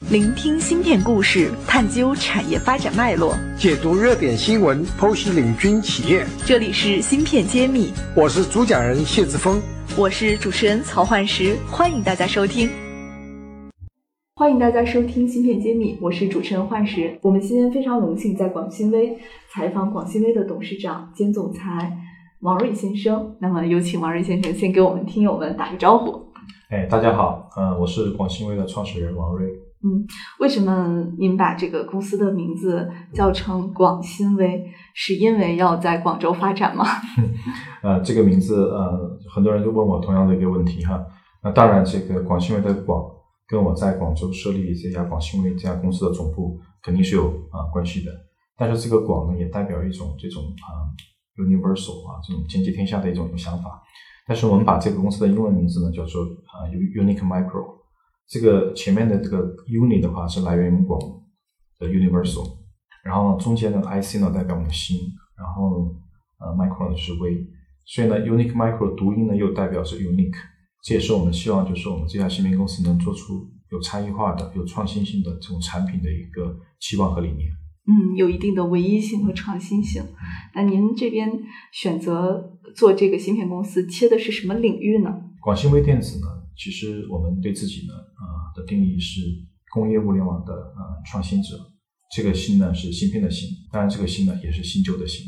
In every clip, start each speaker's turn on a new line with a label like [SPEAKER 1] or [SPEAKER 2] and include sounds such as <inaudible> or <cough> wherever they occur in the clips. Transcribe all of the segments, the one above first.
[SPEAKER 1] 聆听芯片故事，探究产业发展脉络，
[SPEAKER 2] 解读热点新闻，剖析领军企业。
[SPEAKER 1] 这里是芯片揭秘，
[SPEAKER 2] 我是主讲人谢志峰，
[SPEAKER 1] 我是主持人曹焕石，欢迎大家收听。欢迎大家收听芯片揭秘，我是主持人焕石。我们今天非常荣幸在广新微采访广新微的董事长兼总裁王瑞先生。那么有请王瑞先生先给我们听友们打个招呼。
[SPEAKER 3] 哎，大家好，嗯，我是广新微的创始人王瑞。
[SPEAKER 1] 嗯，为什么您把这个公司的名字叫成广新微？是因为要在广州发展吗？<laughs>
[SPEAKER 3] 呃，这个名字，呃，很多人都问我同样的一个问题哈。那当然，这个广新微的广跟我在广州设立这家广新微这家公司的总部肯定是有啊关系的。但是这个广呢，也代表一种这种啊 universal 啊这种兼济天下的一种想法。但是我们把这个公司的英文名字呢叫做啊 Unique Micro。这个前面的这个 uni 的话是来源于广的 universal，然后中间的 ic 呢代表我们心，然后呃 micro 呢是微，所以呢 unique micro 读音呢又代表是 unique，这也是我们希望就是我们这家芯片公司能做出有差异化的、有创新性的这种产品的一个期望和理念。
[SPEAKER 1] 嗯，有一定的唯一性和创新性。那您这边选择做这个芯片公司，切的是什么领域呢？
[SPEAKER 3] 广信微电子呢？其实我们对自己呢，呃的定义是工业物联网的呃创新者。这个新呢是芯片的新，当然这个新呢也是新旧的新。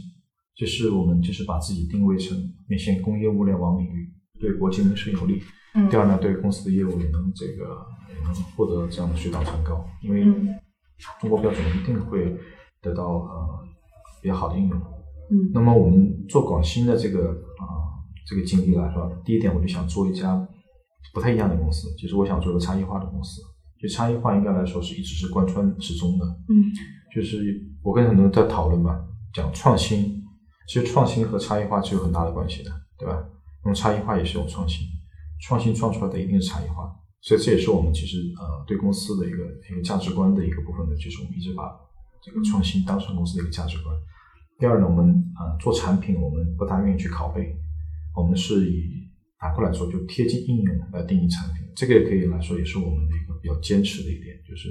[SPEAKER 3] 就是我们就是把自己定位成面向工业物联网领域，对国际民生有利。
[SPEAKER 1] 嗯。
[SPEAKER 3] 第二呢，对公司的业务也能这个也能获得这样的水涨船高，因为中国标准一定会得到呃比较好的应用。
[SPEAKER 1] 嗯。
[SPEAKER 3] 那么我们做广新的这个啊这个经历来说，第一点我就想做一家。不太一样的公司，其实我想做个差异化的公司。就差异化应该来说是一直是贯穿始终的。
[SPEAKER 1] 嗯，
[SPEAKER 3] 就是我跟很多人在讨论嘛，讲创新，其实创新和差异化是有很大的关系的，对吧？那么差异化也是一种创新，创新创出来的一定是差异化。所以这也是我们其实呃对公司的一个一个价值观的一个部分呢，就是我们一直把这个创新当成公司的一个价值观。第二呢，我们呃做产品，我们不大愿意去拷贝，我们是以。反过来说，就贴近应用来定义产品，这个也可以来说，也是我们的一个比较坚持的一点，就是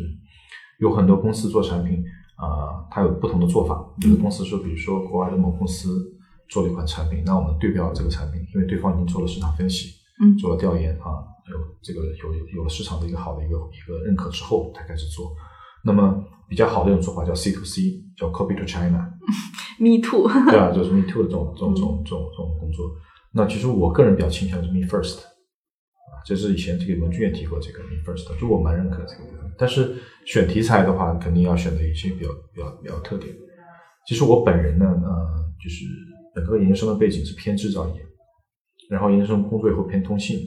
[SPEAKER 3] 有很多公司做产品，啊，它有不同的做法。有的公司说，比如说国外的某公司做了一款产品，那我们对标这个产品，因为对方已经做了市场分析，
[SPEAKER 1] 嗯，
[SPEAKER 3] 做了调研啊，有这个有有了市场的一个好的一个一个认可之后，才开始做。那么比较好的一种做法叫 C to C，叫 Copy to China，Me <laughs>
[SPEAKER 1] Too，
[SPEAKER 3] 对啊，就是 Me Too 的这种这种这种这种这种工作。那其实我个人比较倾向是 me first，啊，这是以前这个文具也提过这个 me first，就我蛮认可这个部分。但是选题材的话，肯定要选择一些比较比较比较特点。其实我本人呢，呃，就是本科研究生的背景是偏制造业，然后研究生工作以后偏通信，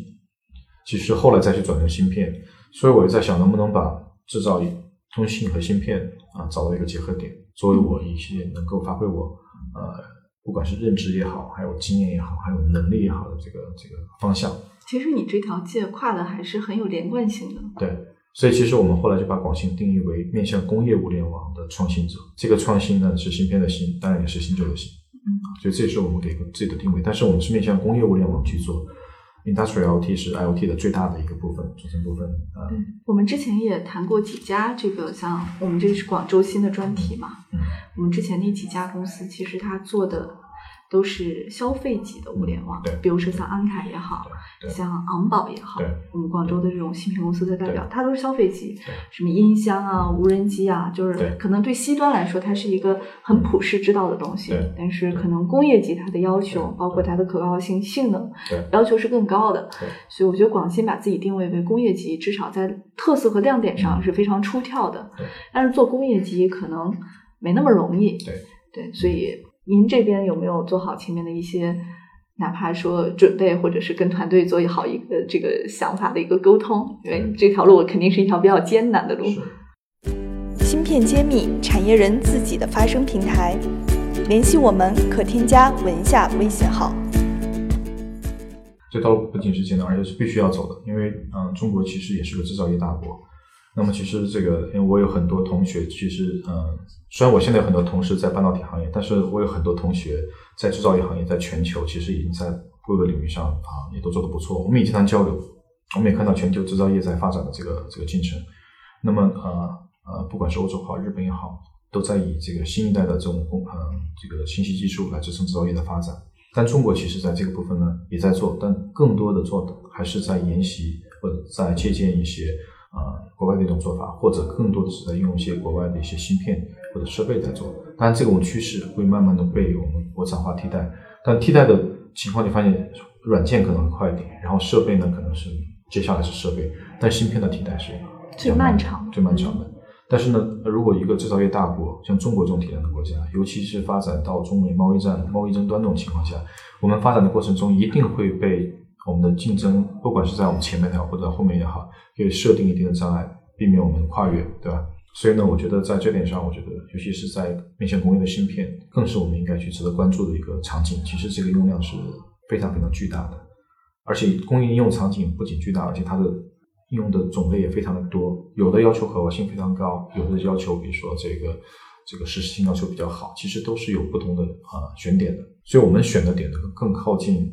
[SPEAKER 3] 其实后来再去转成芯片，所以我就在想能不能把制造业、通信和芯片啊找到一个结合点，作为我一些能够发挥我呃。不管是认知也好，还有经验也好，还有能力也好的这个这个方向，
[SPEAKER 1] 其实你这条界跨的还是很有连贯性的。
[SPEAKER 3] 对，所以其实我们后来就把广信定义为面向工业物联网的创新者。这个创新呢是芯片的芯，当然也是新旧的新。
[SPEAKER 1] 嗯，
[SPEAKER 3] 所以这也是我们给自己的定位。但是我们是面向工业物联网去做，Industrial IoT 是 IoT 的最大的一个部分组成部分。
[SPEAKER 1] 对，我们之前也谈过几家，这个像我们这个是广州新的专题嘛。
[SPEAKER 3] 嗯。
[SPEAKER 1] 我们之前那几家公司，其实它做的都是消费级的物联网，
[SPEAKER 3] 对，
[SPEAKER 1] 比如说像安凯也好，像昂宝也好，我们广州的这种芯片公司的代表，它都是消费级，什么音箱啊、无人机啊，就是可能对 C 端来说，它是一个很普世知道的东西，但是可能工业级它的要求，包括它的可靠性、性能，要求是更高的，所以我觉得广芯把自己定位为工业级，至少在特色和亮点上是非常出挑的，但是做工业级可能。没那么容易，
[SPEAKER 3] 对。
[SPEAKER 1] 对，所以您这边有没有做好前面的一些，哪怕说准备，或者是跟团队做好一个这个想法的一个沟通？因为这条路肯定是一条比较艰难的路。芯片揭秘，产业人自己的发声平台，联系我们可添加文下微信号。
[SPEAKER 3] 这条路不仅是艰难，而且是必须要走的，因为嗯，中国其实也是个制造业大国。那么其实这个，因为我有很多同学，其实嗯，虽然我现在有很多同事在半导体行业，但是我有很多同学在制造业行业，在全球其实已经在各个领域上啊，也都做得不错。我们也经常交流，我们也看到全球制造业在发展的这个这个进程。那么呃呃，不管是欧洲好，日本也好，都在以这个新一代的这种工呃这个信息技术来支撑制造业的发展。但中国其实在这个部分呢也在做，但更多的做的还是在沿袭或者在借鉴一些啊国外的一种做法，或者更多的是在用一些国外的一些芯片或者设备在做。当然，这种趋势会慢慢的被我们国产化替代。但替代的情况，你发现软件可能会快一点，然后设备呢可能是接下来是设备，但芯片的替代是
[SPEAKER 1] 最漫长、
[SPEAKER 3] 最漫长的。但是呢，如果一个制造业大国像中国这种体量的国家，尤其是发展到中美贸易战、贸易争端这种情况下，我们发展的过程中一定会被我们的竞争，不管是在我们前面也好，或者后面也好，可以设定一定的障碍，避免我们跨越，对吧？所以呢，我觉得在这点上，我觉得尤其是在面向工业的芯片，更是我们应该去值得关注的一个场景。其实这个用量是非常非常巨大的，而且工业应用场景不仅巨大，而且它的。应用的种类也非常的多，有的要求可靠性非常高，有的要求比如说这个这个实时性要求比较好，其实都是有不同的啊选点的。所以我们选的点呢更靠近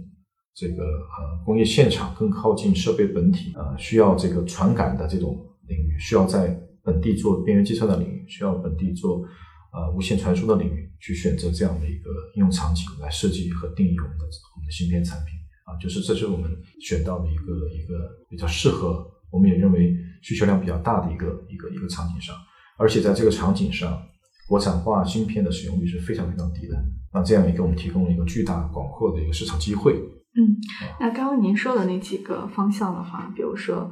[SPEAKER 3] 这个呃工业现场，更靠近设备本体啊，需要这个传感的这种领域，需要在本地做边缘计算的领域，需要本地做呃无线传输的领域，去选择这样的一个应用场景来设计和定义我们的我们的芯片产品啊，就是这是我们选到的一个一个比较适合。我们也认为需求量比较大的一个一个一个场景上，而且在这个场景上，国产化芯片的使用率是非常非常低的。那这样也给我们提供了一个巨大广阔的一个市场机会。
[SPEAKER 1] 嗯，那刚刚您说的那几个方向的话，比如说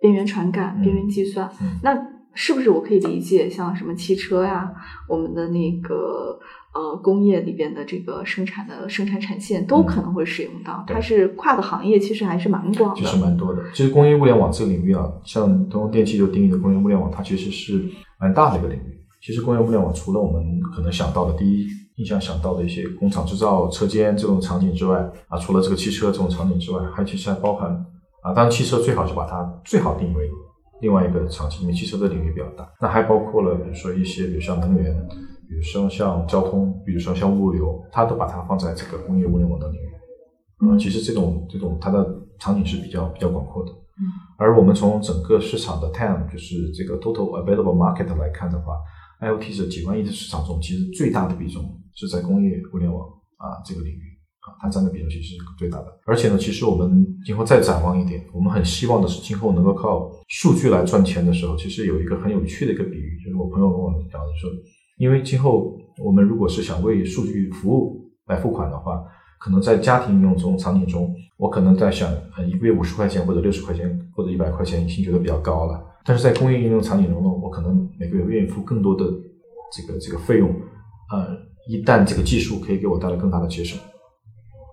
[SPEAKER 1] 边缘传感、边缘计算，那是不是我可以理解像什么汽车呀，我们的那个？呃，工业里边的这个生产的生产产线都可能会使用到，它是跨的行业，其实还是蛮广的，
[SPEAKER 3] 其实蛮多的。其实工业物联网这个领域啊，像通用电气就定义的工业物联网，它其实是蛮大的一个领域。其实工业物联网除了我们可能想到的第一印象想到的一些工厂制造车间这种场景之外，啊，除了这个汽车这种场景之外，还其实还包含啊，当然汽车最好就把它最好定为另外一个场景，因为汽车的领域比较大。那还包括了比如说一些，比如像能源。比如说像交通，比如说像物流，它都把它放在这个工业物联网的领域。啊，其实这种这种它的场景是比较比较广阔的。
[SPEAKER 1] 嗯。
[SPEAKER 3] 而我们从整个市场的 TAM，就是这个 Total Available Market 来看的话，IoT 这几万亿的市场中，其实最大的比重是在工业物联网啊这个领域啊，它占的比重其实是最大的。而且呢，其实我们今后再展望一点，我们很希望的是今后能够靠数据来赚钱的时候，其实有一个很有趣的一个比喻，就是我朋友跟我讲的说。因为今后我们如果是想为数据服务来付款的话，可能在家庭应用中场景中，我可能在想，呃，一个月五十块钱或者六十块钱或者一百块钱已经觉得比较高了。但是在工业应用场景中呢，我可能每个月愿意付更多的这个这个费用。呃，一旦这个技术可以给我带来更大的节省，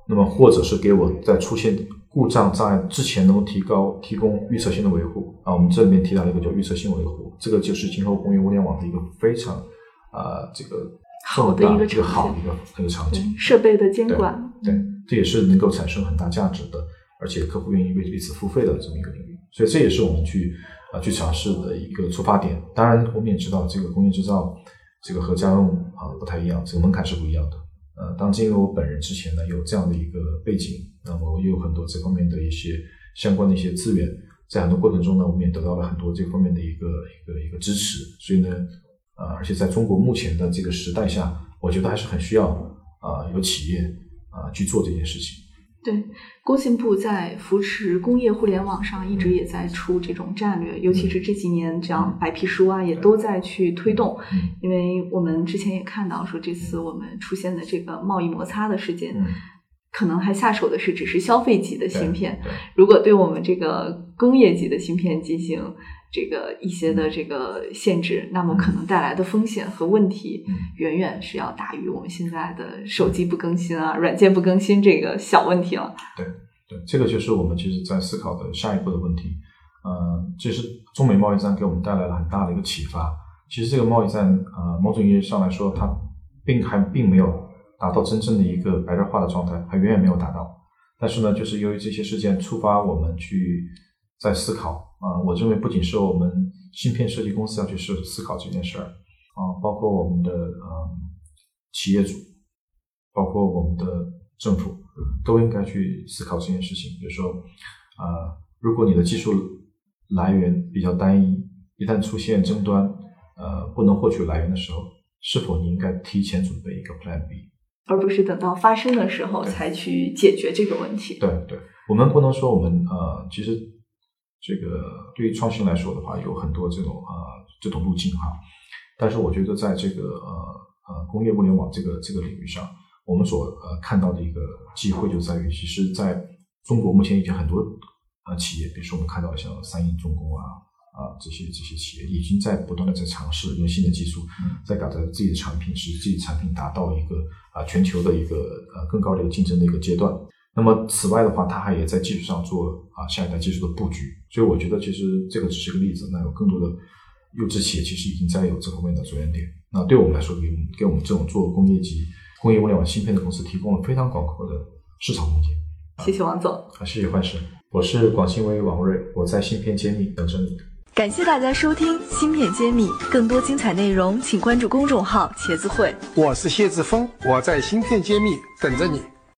[SPEAKER 3] 那么或者是给我在出现故障障碍之前能够提高提供预测性的维护啊，我们这里面提到了一个叫预测性维护，这个就是今后工业物联网的一个非常。啊，这个
[SPEAKER 1] 好的一个
[SPEAKER 3] 一个好的一个一个场景，
[SPEAKER 1] 设备的监管，
[SPEAKER 3] 对，这也是能够产生很大价值的，而且客户愿意为为此付费的这么一个领域，所以这也是我们去啊去尝试的一个出发点。当然，我们也知道这个工业制造这个和家用啊不太一样，这个门槛是不一样的。呃，当因为我本人之前呢有这样的一个背景，那么我也有很多这方面的一些相关的一些资源，在很多过程中呢，我们也得到了很多这方面的一个一个一个支持，所以呢。啊，而且在中国目前的这个时代下，我觉得还是很需要啊，有企业啊去做这件事情。
[SPEAKER 1] 对，工信部在扶持工业互联网上一直也在出这种战略，尤其是这几年这样白皮书啊，也都在去推动。因为我们之前也看到说，这次我们出现的这个贸易摩擦的事件，可能还下手的是只是消费级的芯片，如果对我们这个工业级的芯片进行。这个一些的这个限制，那么可能带来的风险和问题，远远是要大于我们现在的手机不更新啊、软件不更新这个小问题了。
[SPEAKER 3] 对对，这个就是我们其实在思考的下一步的问题。嗯，这是中美贸易战给我们带来了很大的一个启发。其实这个贸易战，呃，某种意义上来说，它并还并没有达到真正的一个白热化的状态，还远远没有达到。但是呢，就是由于这些事件触发我们去在思考。啊，我认为不仅是我们芯片设计公司要去思思考这件事儿，啊，包括我们的呃企业主，包括我们的政府，都应该去思考这件事情。比如说，啊，如果你的技术来源比较单一，一旦出现争端，呃，不能获取来源的时候，是否你应该提前准备一个 Plan B，
[SPEAKER 1] 而不是等到发生的时候才去解决这个问题？
[SPEAKER 3] 对对，我们不能说我们呃，其实这个对于创新来说的话，有很多这种呃这种路径哈。但是我觉得在这个呃呃工业物联网这个这个领域上，我们所呃看到的一个机会就在于，其实在中国目前已经很多呃企业，比如说我们看到像三鹰重工啊啊这些这些企业，已经在不断的在尝试用新的技术，在搞的自己的产品，使自己产品达到一个啊全球的一个呃更高的一个竞争的一个阶段。那么此外的话，它还也在技术上做啊下一代技术的布局。所以我觉得其实这个只是个例子，那有更多的。优质企业其实已经在有这方面的着眼点，那对我们来说，给给我们这种做工业级、工业物联网芯片的公司提供了非常广阔的市场空间。
[SPEAKER 1] 谢谢王总，
[SPEAKER 3] 啊，谢谢幻师，我是广信微王瑞，我在芯片揭秘等着你。
[SPEAKER 1] 感谢大家收听芯片揭秘，更多精彩内容请关注公众号茄子会。
[SPEAKER 2] 我是谢志峰，我在芯片揭秘等着你。